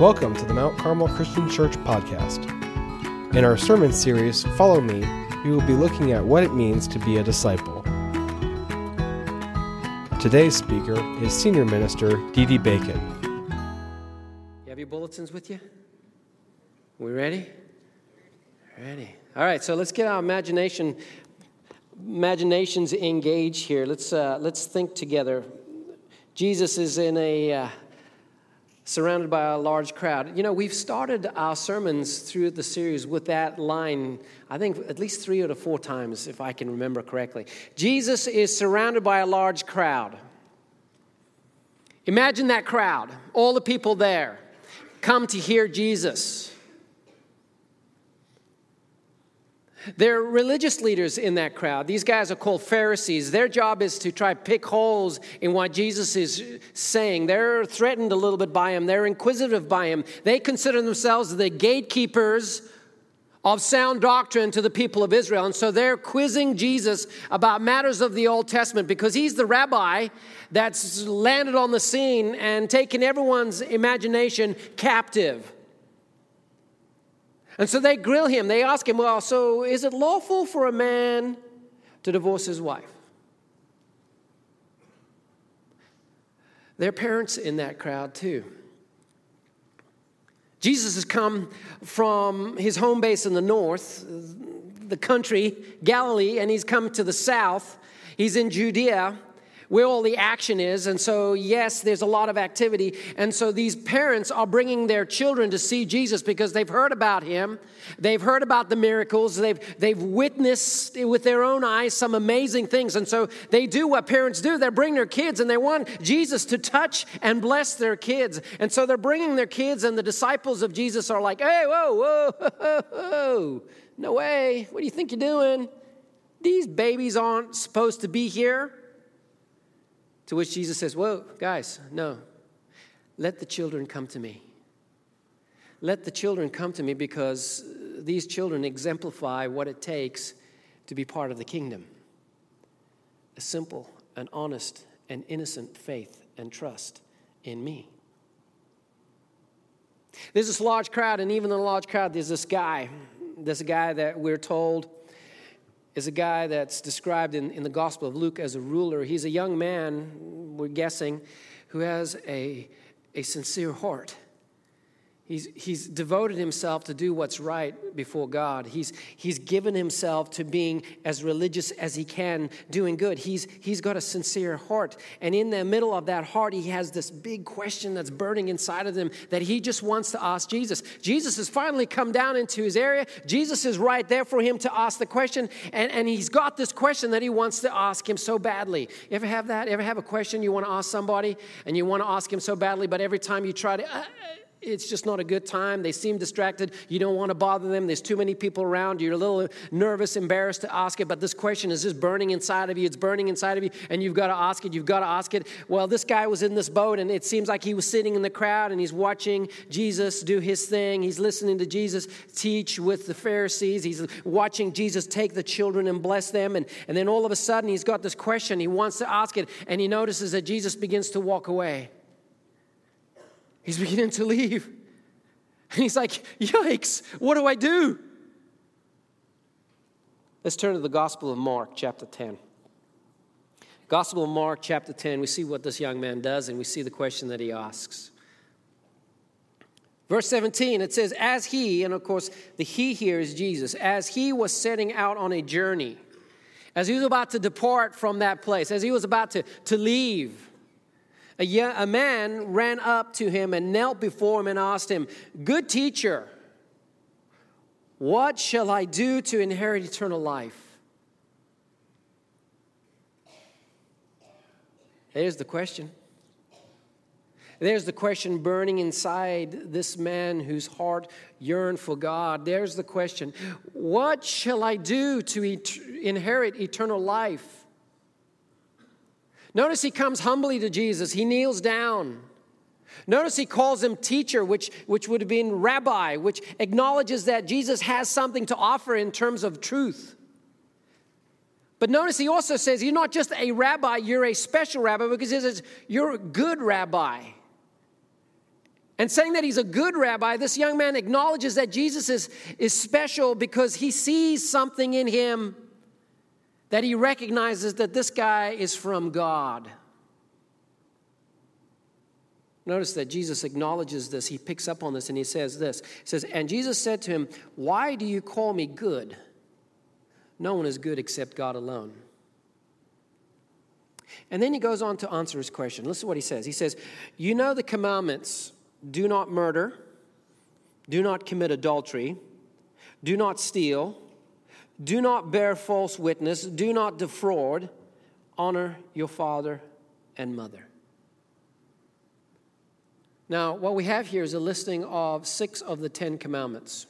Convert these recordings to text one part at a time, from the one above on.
Welcome to the Mount Carmel Christian Church podcast. In our sermon series, Follow Me, we will be looking at what it means to be a disciple. Today's speaker is Senior Minister Dee Dee Bacon. You have your bulletins with you? We ready? Ready. All right, so let's get our imagination imaginations engaged here. Let's uh, let's think together. Jesus is in a uh, surrounded by a large crowd. You know, we've started our sermons through the series with that line, I think at least three or four times, if I can remember correctly. Jesus is surrounded by a large crowd. Imagine that crowd, all the people there come to hear Jesus. There are religious leaders in that crowd. These guys are called Pharisees. Their job is to try to pick holes in what Jesus is saying. They're threatened a little bit by him, they're inquisitive by him. They consider themselves the gatekeepers of sound doctrine to the people of Israel. And so they're quizzing Jesus about matters of the Old Testament because he's the rabbi that's landed on the scene and taken everyone's imagination captive. And so they grill him. They ask him, Well, so is it lawful for a man to divorce his wife? Their parents in that crowd too. Jesus has come from his home base in the north, the country, Galilee, and he's come to the south. He's in Judea where all the action is. And so, yes, there's a lot of activity. And so, these parents are bringing their children to see Jesus because they've heard about him. They've heard about the miracles. They've, they've witnessed with their own eyes some amazing things. And so, they do what parents do they bring their kids and they want Jesus to touch and bless their kids. And so, they're bringing their kids, and the disciples of Jesus are like, hey, whoa, whoa, whoa, whoa. no way. What do you think you're doing? These babies aren't supposed to be here. To which Jesus says, Whoa, guys, no. Let the children come to me. Let the children come to me because these children exemplify what it takes to be part of the kingdom a simple and honest and innocent faith and trust in me. There's this large crowd, and even in the large crowd, there's this guy. A guy that we're told is a guy that's described in, in the Gospel of Luke as a ruler. He's a young man, we're guessing, who has a, a sincere heart. He's, he's devoted himself to do what's right before God. He's, he's given himself to being as religious as he can, doing good. He's, he's got a sincere heart. And in the middle of that heart, he has this big question that's burning inside of him that he just wants to ask Jesus. Jesus has finally come down into his area. Jesus is right there for him to ask the question. And, and he's got this question that he wants to ask him so badly. You ever have that? Ever have a question you want to ask somebody and you want to ask him so badly, but every time you try to, uh, it's just not a good time. They seem distracted. You don't want to bother them. There's too many people around. You're a little nervous, embarrassed to ask it, but this question is just burning inside of you. It's burning inside of you, and you've got to ask it. You've got to ask it. Well, this guy was in this boat, and it seems like he was sitting in the crowd and he's watching Jesus do his thing. He's listening to Jesus teach with the Pharisees. He's watching Jesus take the children and bless them. And, and then all of a sudden, he's got this question. He wants to ask it, and he notices that Jesus begins to walk away. He's beginning to leave. And he's like, Yikes, what do I do? Let's turn to the Gospel of Mark, chapter 10. Gospel of Mark, chapter 10, we see what this young man does and we see the question that he asks. Verse 17, it says, As he, and of course, the he here is Jesus, as he was setting out on a journey, as he was about to depart from that place, as he was about to, to leave, a, young, a man ran up to him and knelt before him and asked him, Good teacher, what shall I do to inherit eternal life? There's the question. There's the question burning inside this man whose heart yearned for God. There's the question What shall I do to et- inherit eternal life? Notice he comes humbly to Jesus, he kneels down. Notice he calls him teacher, which, which would have been rabbi, which acknowledges that Jesus has something to offer in terms of truth. But notice he also says, You're not just a rabbi, you're a special rabbi, because he says, You're a good rabbi. And saying that he's a good rabbi, this young man acknowledges that Jesus is, is special because he sees something in him that he recognizes that this guy is from God. Notice that Jesus acknowledges this. He picks up on this and he says this. He says, And Jesus said to him, Why do you call me good? No one is good except God alone. And then he goes on to answer his question. Listen to what he says. He says, You know the commandments do not murder, do not commit adultery, do not steal, do not bear false witness, do not defraud, honor your father and mother. Now, what we have here is a listing of six of the Ten Commandments.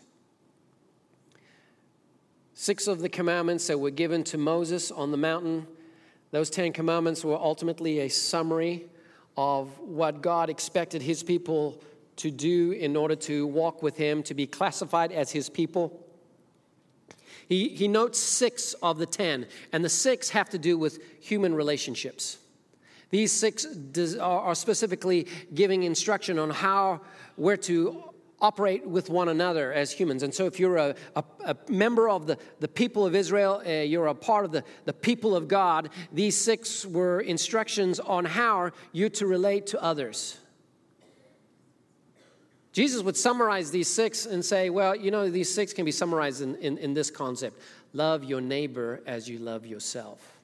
Six of the commandments that were given to Moses on the mountain. Those Ten Commandments were ultimately a summary of what God expected his people to do in order to walk with him, to be classified as his people. He, he notes six of the ten, and the six have to do with human relationships. These six are specifically giving instruction on how we're to operate with one another as humans. And so, if you're a, a, a member of the, the people of Israel, uh, you're a part of the, the people of God, these six were instructions on how you're to relate to others. Jesus would summarize these six and say, well, you know, these six can be summarized in, in, in this concept love your neighbor as you love yourself.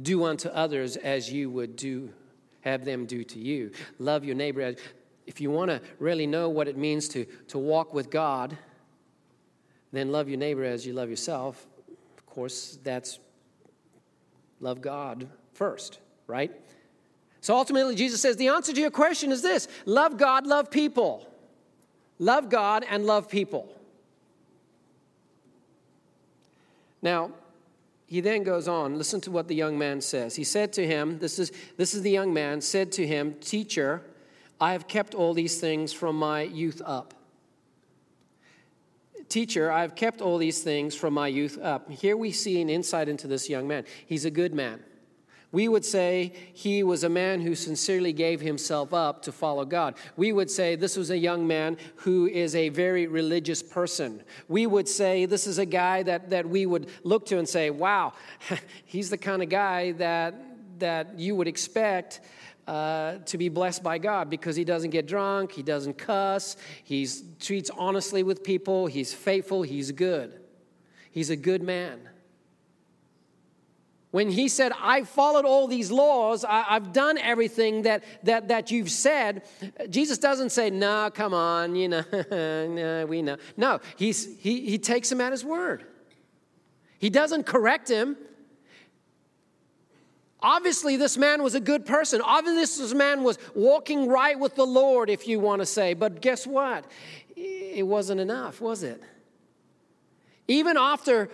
Do unto others as you would do, have them do to you. Love your neighbor as if you want to really know what it means to, to walk with God, then love your neighbor as you love yourself. Of course, that's love God first, right? So ultimately, Jesus says the answer to your question is this love God, love people. Love God and love people. Now, he then goes on. Listen to what the young man says. He said to him, This is, this is the young man, said to him, Teacher, I have kept all these things from my youth up. Teacher, I have kept all these things from my youth up. Here we see an insight into this young man. He's a good man. We would say he was a man who sincerely gave himself up to follow God. We would say this was a young man who is a very religious person. We would say this is a guy that, that we would look to and say, wow, he's the kind of guy that, that you would expect uh, to be blessed by God because he doesn't get drunk, he doesn't cuss, he treats honestly with people, he's faithful, he's good. He's a good man. When he said, I followed all these laws, I, have done everything that, that, that you've said, Jesus doesn't say, No, come on, you know, no, we know. No, he's, he, he takes him at his word. He doesn't correct him, Obviously, this man was a good person. Obviously, this man was walking right with the Lord, if you want to say. But guess what? It wasn't enough, was it? Even after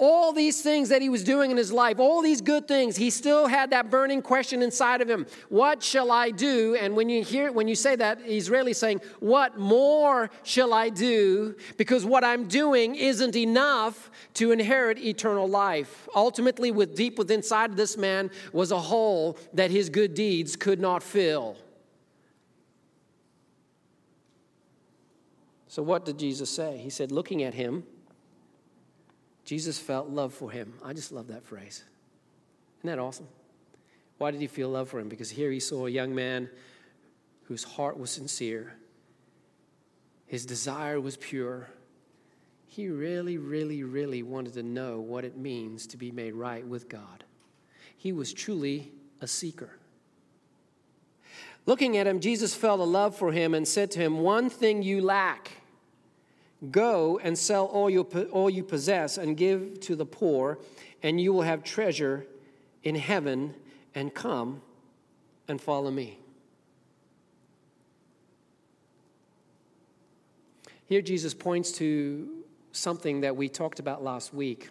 all these things that he was doing in his life, all these good things, he still had that burning question inside of him. What shall I do? And when you hear when you say that, he's really saying, What more shall I do? Because what I'm doing isn't enough to inherit eternal life. Ultimately, with deep within inside of this man was a hole that his good deeds could not fill. So what did Jesus say? He said, looking at him, Jesus felt love for him. I just love that phrase. Isn't that awesome? Why did he feel love for him? Because here he saw a young man whose heart was sincere, his desire was pure. He really, really, really wanted to know what it means to be made right with God. He was truly a seeker. Looking at him, Jesus felt a love for him and said to him, One thing you lack. Go and sell all, your, all you possess and give to the poor, and you will have treasure in heaven, and come and follow me. Here, Jesus points to something that we talked about last week.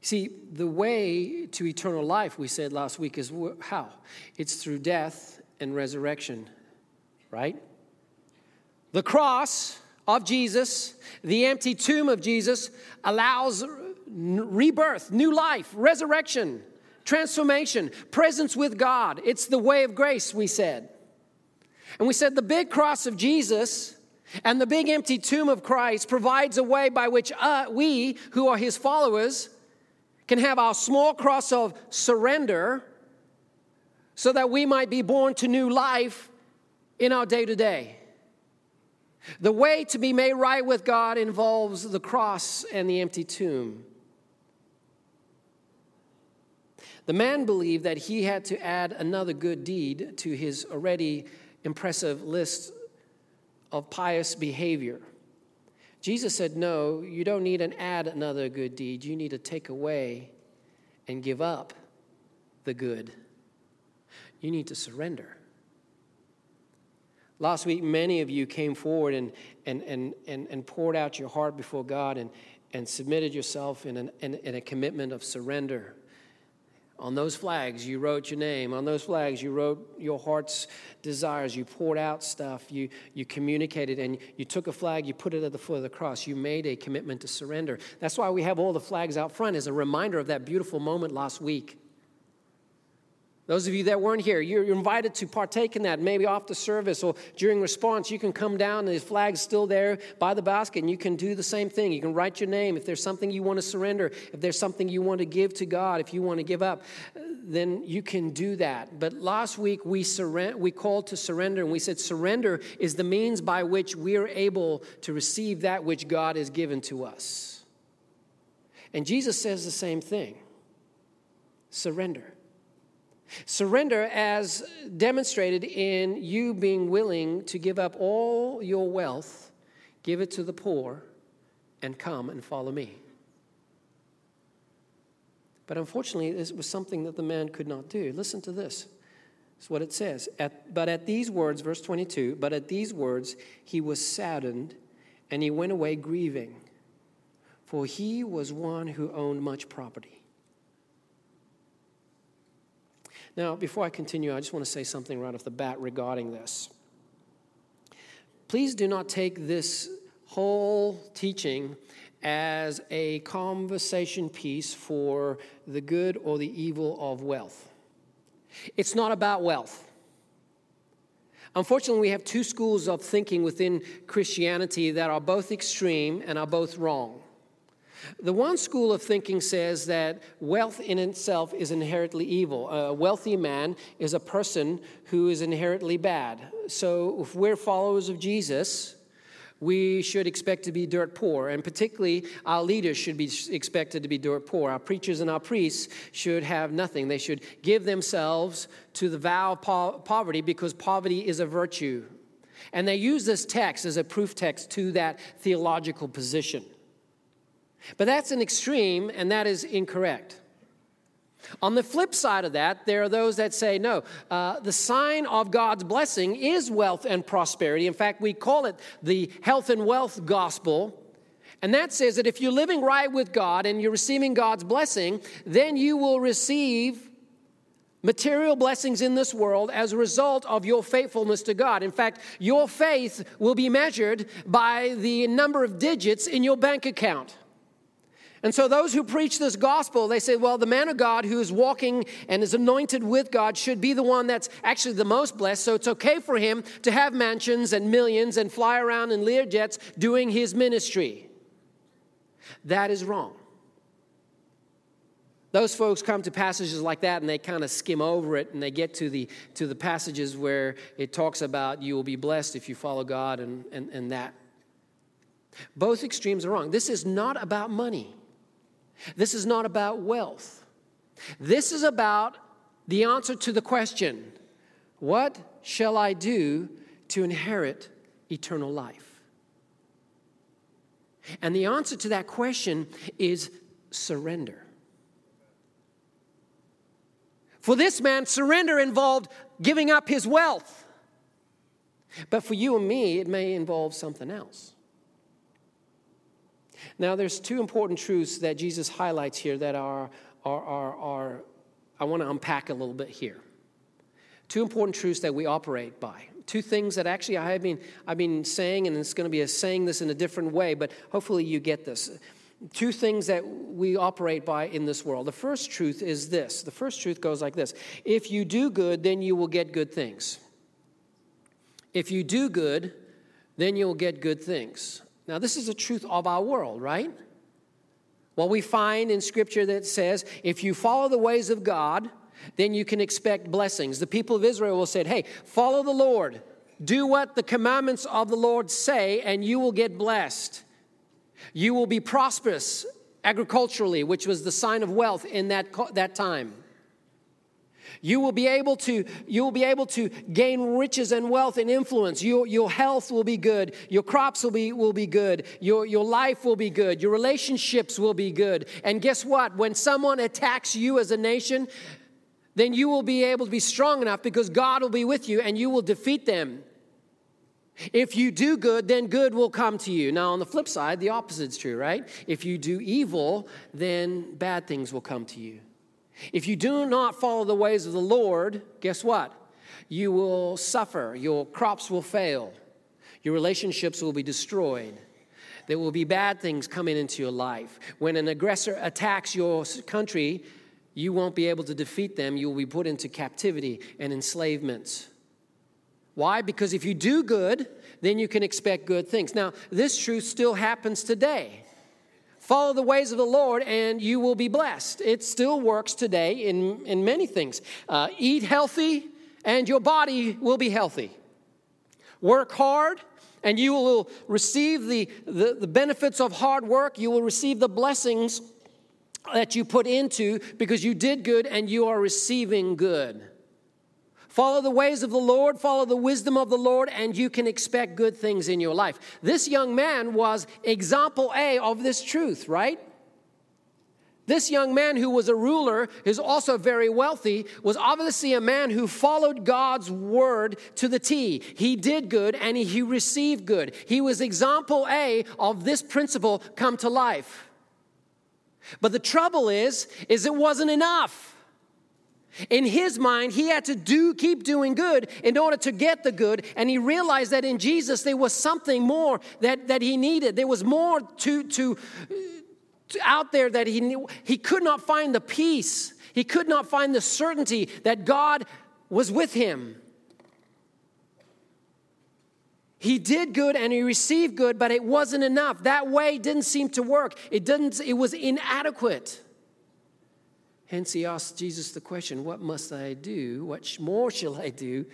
See, the way to eternal life, we said last week, is how? It's through death and resurrection right? The cross of Jesus, the empty tomb of Jesus, allows rebirth, new life, resurrection, transformation, presence with God. It's the way of grace, we said. And we said the big cross of Jesus and the big empty tomb of Christ provides a way by which uh, we, who are his followers, can have our small cross of surrender so that we might be born to new life in our day to day. The way to be made right with God involves the cross and the empty tomb. The man believed that he had to add another good deed to his already impressive list of pious behavior. Jesus said, No, you don't need to add another good deed. You need to take away and give up the good. You need to surrender. Last week, many of you came forward and, and, and, and, and poured out your heart before God and, and submitted yourself in, an, in, in a commitment of surrender. On those flags, you wrote your name. On those flags, you wrote your heart's desires. You poured out stuff. You, you communicated, and you took a flag, you put it at the foot of the cross. You made a commitment to surrender. That's why we have all the flags out front as a reminder of that beautiful moment last week. Those of you that weren't here, you're invited to partake in that, maybe off the service or during response. You can come down the flag's still there by the basket, and you can do the same thing. You can write your name. If there's something you want to surrender, if there's something you want to give to God, if you want to give up, then you can do that. But last week we, surrender, we called to surrender, and we said surrender is the means by which we are able to receive that which God has given to us. And Jesus says the same thing surrender. Surrender, as demonstrated in you being willing to give up all your wealth, give it to the poor, and come and follow me. But unfortunately, this was something that the man could not do. Listen to this. It's what it says. At, but at these words, verse 22, but at these words, he was saddened and he went away grieving, for he was one who owned much property. Now, before I continue, I just want to say something right off the bat regarding this. Please do not take this whole teaching as a conversation piece for the good or the evil of wealth. It's not about wealth. Unfortunately, we have two schools of thinking within Christianity that are both extreme and are both wrong. The one school of thinking says that wealth in itself is inherently evil. A wealthy man is a person who is inherently bad. So if we're followers of Jesus, we should expect to be dirt poor, and particularly our leaders should be expected to be dirt poor. Our preachers and our priests should have nothing. They should give themselves to the vow of po- poverty because poverty is a virtue. And they use this text as a proof text to that theological position. But that's an extreme, and that is incorrect. On the flip side of that, there are those that say, no, uh, the sign of God's blessing is wealth and prosperity. In fact, we call it the health and wealth gospel. And that says that if you're living right with God and you're receiving God's blessing, then you will receive material blessings in this world as a result of your faithfulness to God. In fact, your faith will be measured by the number of digits in your bank account. And so, those who preach this gospel, they say, well, the man of God who is walking and is anointed with God should be the one that's actually the most blessed. So, it's okay for him to have mansions and millions and fly around in Lear jets doing his ministry. That is wrong. Those folks come to passages like that and they kind of skim over it and they get to the, to the passages where it talks about you will be blessed if you follow God and, and, and that. Both extremes are wrong. This is not about money. This is not about wealth. This is about the answer to the question What shall I do to inherit eternal life? And the answer to that question is surrender. For this man, surrender involved giving up his wealth. But for you and me, it may involve something else. Now, there's two important truths that Jesus highlights here that are, are, are, are I want to unpack a little bit here. Two important truths that we operate by. Two things that actually I have been, I've been saying, and it's going to be a saying this in a different way, but hopefully you get this. two things that we operate by in this world. The first truth is this the first truth goes like this If you do good, then you will get good things. If you do good, then you'll get good things. Now, this is the truth of our world, right? Well, we find in Scripture that says if you follow the ways of God, then you can expect blessings. The people of Israel will say, Hey, follow the Lord, do what the commandments of the Lord say, and you will get blessed. You will be prosperous agriculturally, which was the sign of wealth in that, that time. You will be able to, you will be able to gain riches and wealth and influence. Your, your health will be good. Your crops will be, will be good. Your, your life will be good. Your relationships will be good. And guess what? When someone attacks you as a nation, then you will be able to be strong enough because God will be with you and you will defeat them. If you do good, then good will come to you. Now, on the flip side, the opposite is true, right? If you do evil, then bad things will come to you. If you do not follow the ways of the Lord, guess what? You will suffer, your crops will fail, your relationships will be destroyed. There will be bad things coming into your life. When an aggressor attacks your country, you won't be able to defeat them. You will be put into captivity and enslavement. Why? Because if you do good, then you can expect good things. Now, this truth still happens today. Follow the ways of the Lord and you will be blessed. It still works today in, in many things. Uh, eat healthy and your body will be healthy. Work hard and you will receive the, the, the benefits of hard work. You will receive the blessings that you put into because you did good and you are receiving good. Follow the ways of the Lord, follow the wisdom of the Lord, and you can expect good things in your life. This young man was example A of this truth, right? This young man who was a ruler, is also very wealthy, was obviously a man who followed God's word to the T. He did good and he received good. He was example A of this principle come to life. But the trouble is, is it wasn't enough. In his mind, he had to do keep doing good in order to get the good, and he realized that in Jesus there was something more that, that he needed. There was more to, to, to out there that he knew. He could not find the peace. He could not find the certainty that God was with him. He did good and he received good, but it wasn't enough. That way didn't seem to work. It didn't, it was inadequate. Hence, he asked Jesus the question, What must I do? What more shall I do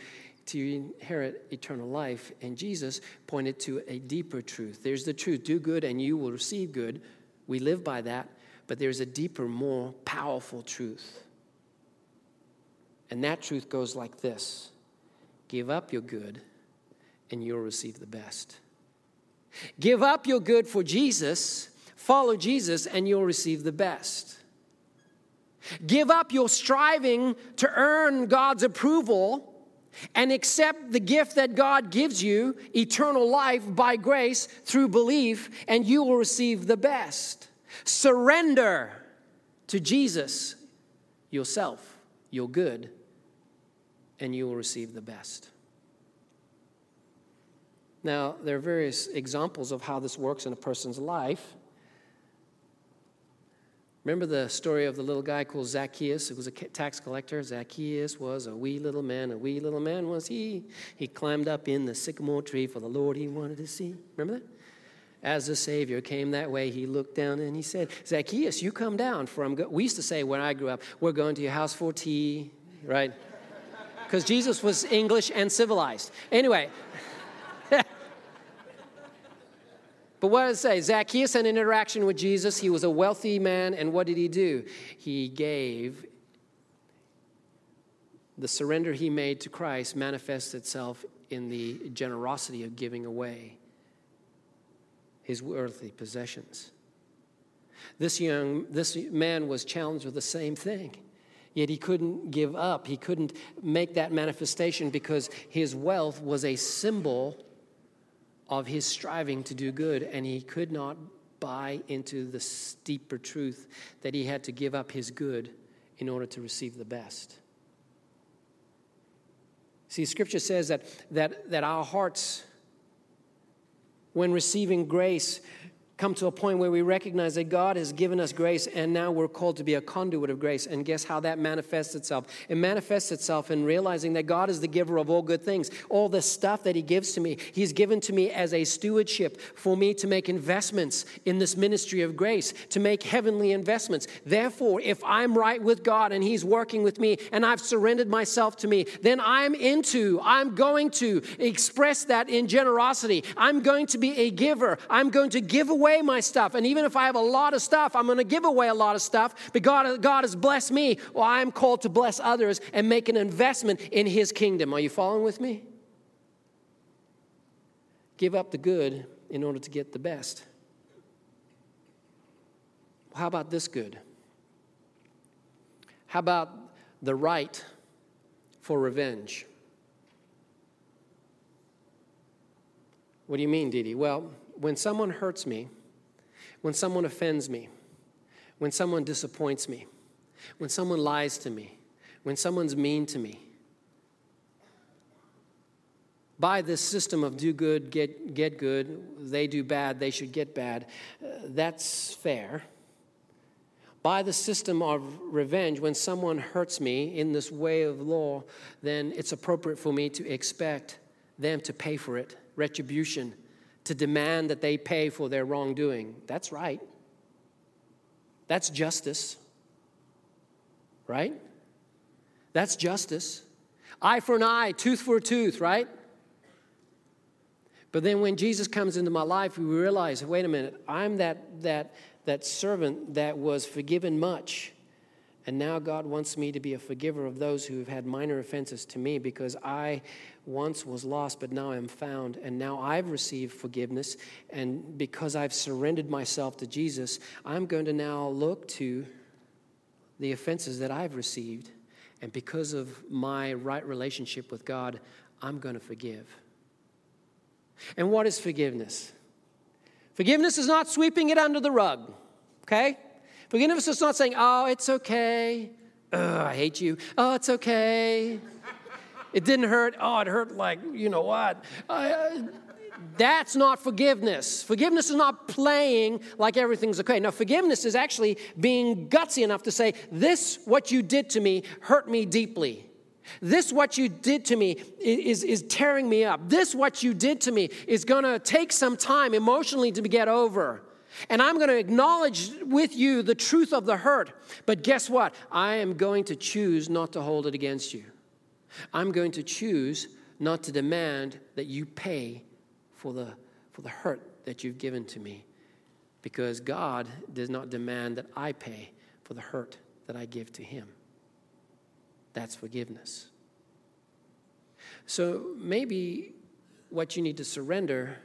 to inherit eternal life? And Jesus pointed to a deeper truth. There's the truth do good and you will receive good. We live by that. But there's a deeper, more powerful truth. And that truth goes like this Give up your good and you'll receive the best. Give up your good for Jesus, follow Jesus, and you'll receive the best. Give up your striving to earn God's approval and accept the gift that God gives you, eternal life by grace through belief, and you will receive the best. Surrender to Jesus yourself, your good, and you will receive the best. Now, there are various examples of how this works in a person's life. Remember the story of the little guy called Zacchaeus? It was a tax collector. Zacchaeus was a wee little man. A wee little man was he. He climbed up in the sycamore tree for the Lord he wanted to see. Remember that? As the Savior came that way, he looked down and he said, Zacchaeus, you come down, for I'm go-. We used to say when I grew up, we're going to your house for tea, right? Because Jesus was English and civilized. Anyway, But what does it say? Zacchaeus had an interaction with Jesus. He was a wealthy man, and what did he do? He gave. The surrender he made to Christ manifests itself in the generosity of giving away his earthly possessions. This young this man was challenged with the same thing. Yet he couldn't give up. He couldn't make that manifestation because his wealth was a symbol of his striving to do good, and he could not buy into the steeper truth that he had to give up his good in order to receive the best. See, scripture says that, that, that our hearts, when receiving grace, come to a point where we recognize that God has given us grace and now we're called to be a conduit of grace. And guess how that manifests itself? It manifests itself in realizing that God is the giver of all good things. All the stuff that He gives to me, He's given to me as a stewardship for me to make investments in this ministry of grace, to make heavenly investments. Therefore, if I'm right with God and He's working with me and I've surrendered myself to me, then I'm into, I'm going to express that in generosity. I'm going to be a giver. I'm going to give away away my stuff. And even if I have a lot of stuff, I'm going to give away a lot of stuff. But God, God has blessed me. Well, I'm called to bless others and make an investment in His kingdom. Are you following with me? Give up the good in order to get the best. How about this good? How about the right for revenge? What do you mean, Dee Dee? Well, when someone hurts me, when someone offends me, when someone disappoints me, when someone lies to me, when someone's mean to me. By this system of do good, get, get good, they do bad, they should get bad, uh, that's fair. By the system of revenge, when someone hurts me in this way of law, then it's appropriate for me to expect them to pay for it, retribution to demand that they pay for their wrongdoing. That's right. That's justice. Right? That's justice. Eye for an eye, tooth for a tooth, right? But then when Jesus comes into my life, we realize, wait a minute, I'm that that that servant that was forgiven much. And now God wants me to be a forgiver of those who have had minor offenses to me because I once was lost, but now I'm found. And now I've received forgiveness. And because I've surrendered myself to Jesus, I'm going to now look to the offenses that I've received. And because of my right relationship with God, I'm going to forgive. And what is forgiveness? Forgiveness is not sweeping it under the rug, okay? Forgiveness is not saying, oh, it's okay. Ugh, I hate you. Oh, it's okay. It didn't hurt. Oh, it hurt like, you know what? That's not forgiveness. Forgiveness is not playing like everything's okay. No, forgiveness is actually being gutsy enough to say, This, what you did to me, hurt me deeply. This, what you did to me, is, is tearing me up. This, what you did to me, is going to take some time emotionally to get over. And I'm going to acknowledge with you the truth of the hurt. But guess what? I am going to choose not to hold it against you. I'm going to choose not to demand that you pay for the, for the hurt that you've given to me. Because God does not demand that I pay for the hurt that I give to Him. That's forgiveness. So maybe what you need to surrender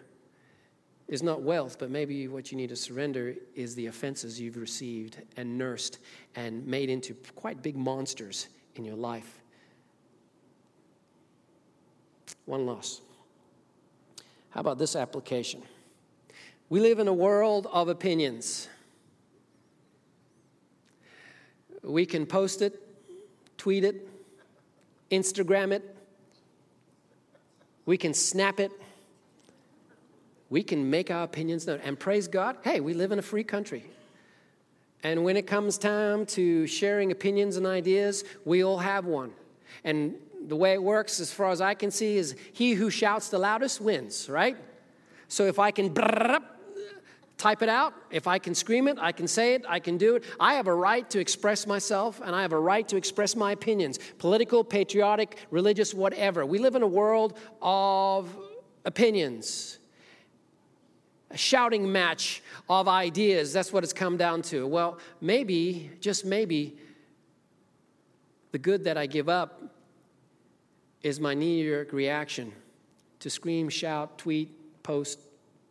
is not wealth, but maybe what you need to surrender is the offenses you've received and nursed and made into quite big monsters in your life. One loss. How about this application? We live in a world of opinions. We can post it, tweet it, Instagram it, we can snap it, we can make our opinions known. And praise God, hey, we live in a free country. And when it comes time to sharing opinions and ideas, we all have one. And the way it works, as far as I can see, is he who shouts the loudest wins, right? So if I can type it out, if I can scream it, I can say it, I can do it. I have a right to express myself and I have a right to express my opinions political, patriotic, religious, whatever. We live in a world of opinions a shouting match of ideas. That's what it's come down to. Well, maybe, just maybe, the good that I give up is my knee jerk reaction to scream, shout, tweet, post,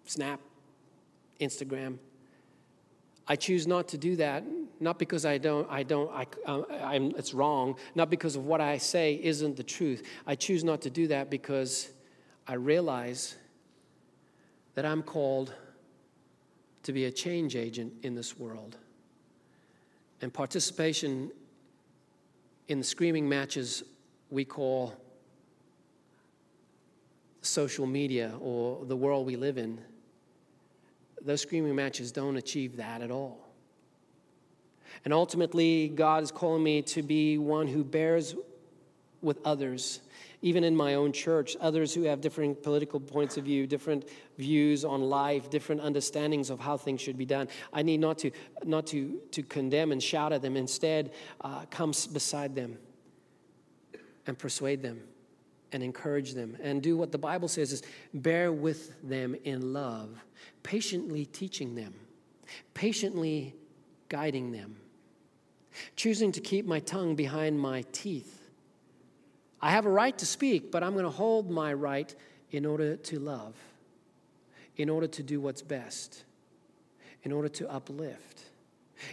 snap, Instagram. I choose not to do that, not because I don't, I don't, I, I'm, it's wrong, not because of what I say isn't the truth. I choose not to do that because I realize that I'm called to be a change agent in this world. And participation in the screaming matches we call social media or the world we live in, those screaming matches don't achieve that at all. And ultimately, God is calling me to be one who bears with others, even in my own church, others who have different political points of view, different views on life, different understandings of how things should be done. I need not to, not to, to condemn and shout at them. Instead, uh, come beside them and persuade them and encourage them and do what the Bible says is bear with them in love, patiently teaching them, patiently guiding them, choosing to keep my tongue behind my teeth. I have a right to speak, but I'm going to hold my right in order to love, in order to do what's best, in order to uplift.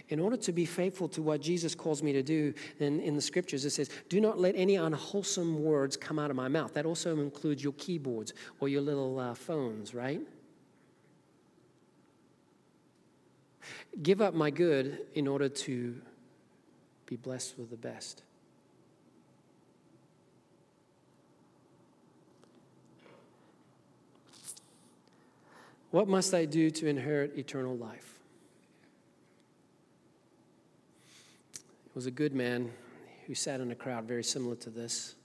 In order to be faithful to what Jesus calls me to do, then in the scriptures it says, Do not let any unwholesome words come out of my mouth. That also includes your keyboards or your little uh, phones, right? Give up my good in order to be blessed with the best. What must I do to inherit eternal life? It was a good man who sat in a crowd very similar to this.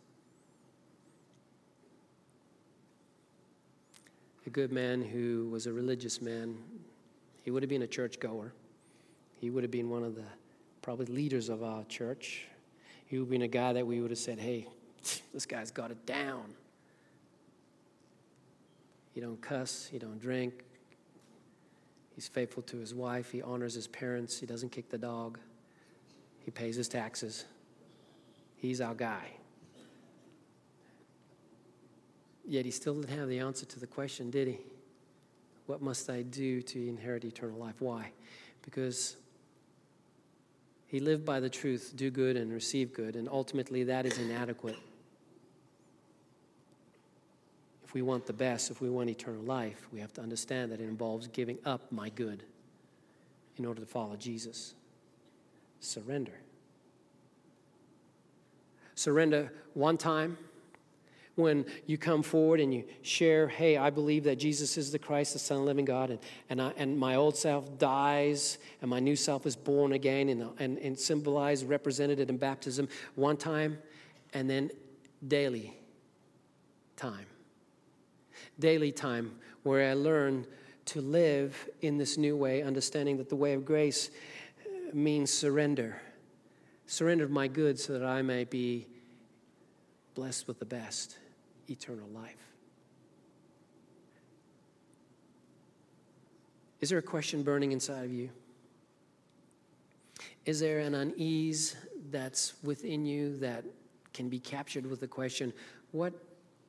A good man who was a religious man. He would have been a churchgoer. He would have been one of the probably leaders of our church. He would have been a guy that we would have said, hey, this guy's got it down. He don't cuss, he don't drink. He's faithful to his wife, he honors his parents, he doesn't kick the dog. He pays his taxes. He's our guy. Yet he still didn't have the answer to the question, did he? What must I do to inherit eternal life? Why? Because he lived by the truth do good and receive good, and ultimately that is inadequate. If we want the best, if we want eternal life, we have to understand that it involves giving up my good in order to follow Jesus surrender. Surrender one time when you come forward and you share, hey, I believe that Jesus is the Christ, the Son of the living God, and, and, I, and my old self dies and my new self is born again and, and, and symbolized, represented in baptism one time, and then daily time. Daily time where I learn to live in this new way, understanding that the way of grace uh, means surrender. Surrender my goods so that I may be blessed with the best eternal life. Is there a question burning inside of you? Is there an unease that's within you that can be captured with the question, What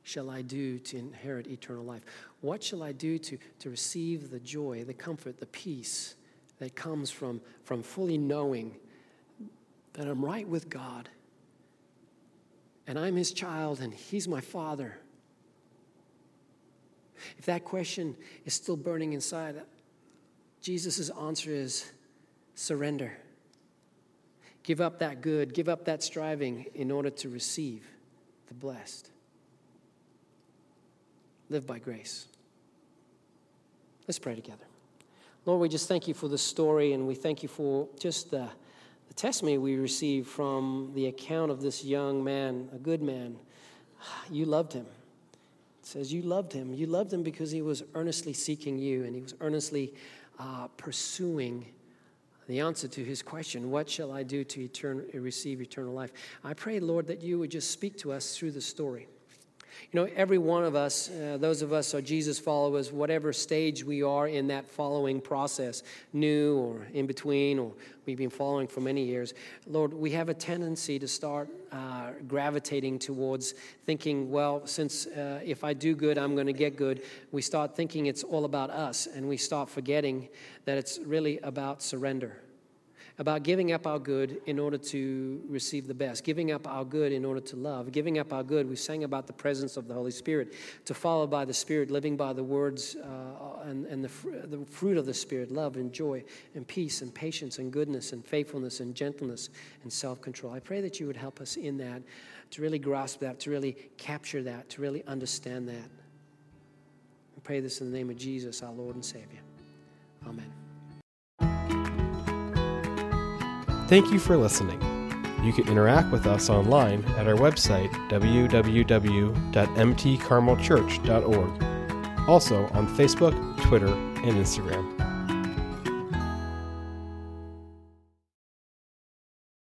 shall I do to inherit eternal life? What shall I do to, to receive the joy, the comfort, the peace that comes from, from fully knowing that I'm right with God and I'm His child and He's my Father. If that question is still burning inside, Jesus' answer is surrender. Give up that good, give up that striving in order to receive the blessed. Live by grace. Let's pray together. Lord, we just thank you for the story and we thank you for just the, the testimony we received from the account of this young man, a good man. You loved him. It says you loved him. You loved him because he was earnestly seeking you and he was earnestly uh, pursuing the answer to his question what shall i do to etern- receive eternal life i pray lord that you would just speak to us through the story you know, every one of us, uh, those of us are Jesus followers, whatever stage we are in that following process, new or in between, or we've been following for many years, Lord, we have a tendency to start uh, gravitating towards thinking, well, since uh, if I do good, I'm going to get good. We start thinking it's all about us, and we start forgetting that it's really about surrender about giving up our good in order to receive the best, giving up our good in order to love, giving up our good. We sang about the presence of the Holy Spirit, to follow by the Spirit, living by the words uh, and, and the, fr- the fruit of the Spirit love and joy and peace and patience and goodness and faithfulness and gentleness and self control. I pray that you would help us in that, to really grasp that, to really capture that, to really understand that. I pray this in the name of Jesus, our Lord and Savior. Amen. Thank you for listening. You can interact with us online at our website, www.mtcarmelchurch.org. Also on Facebook, Twitter, and Instagram.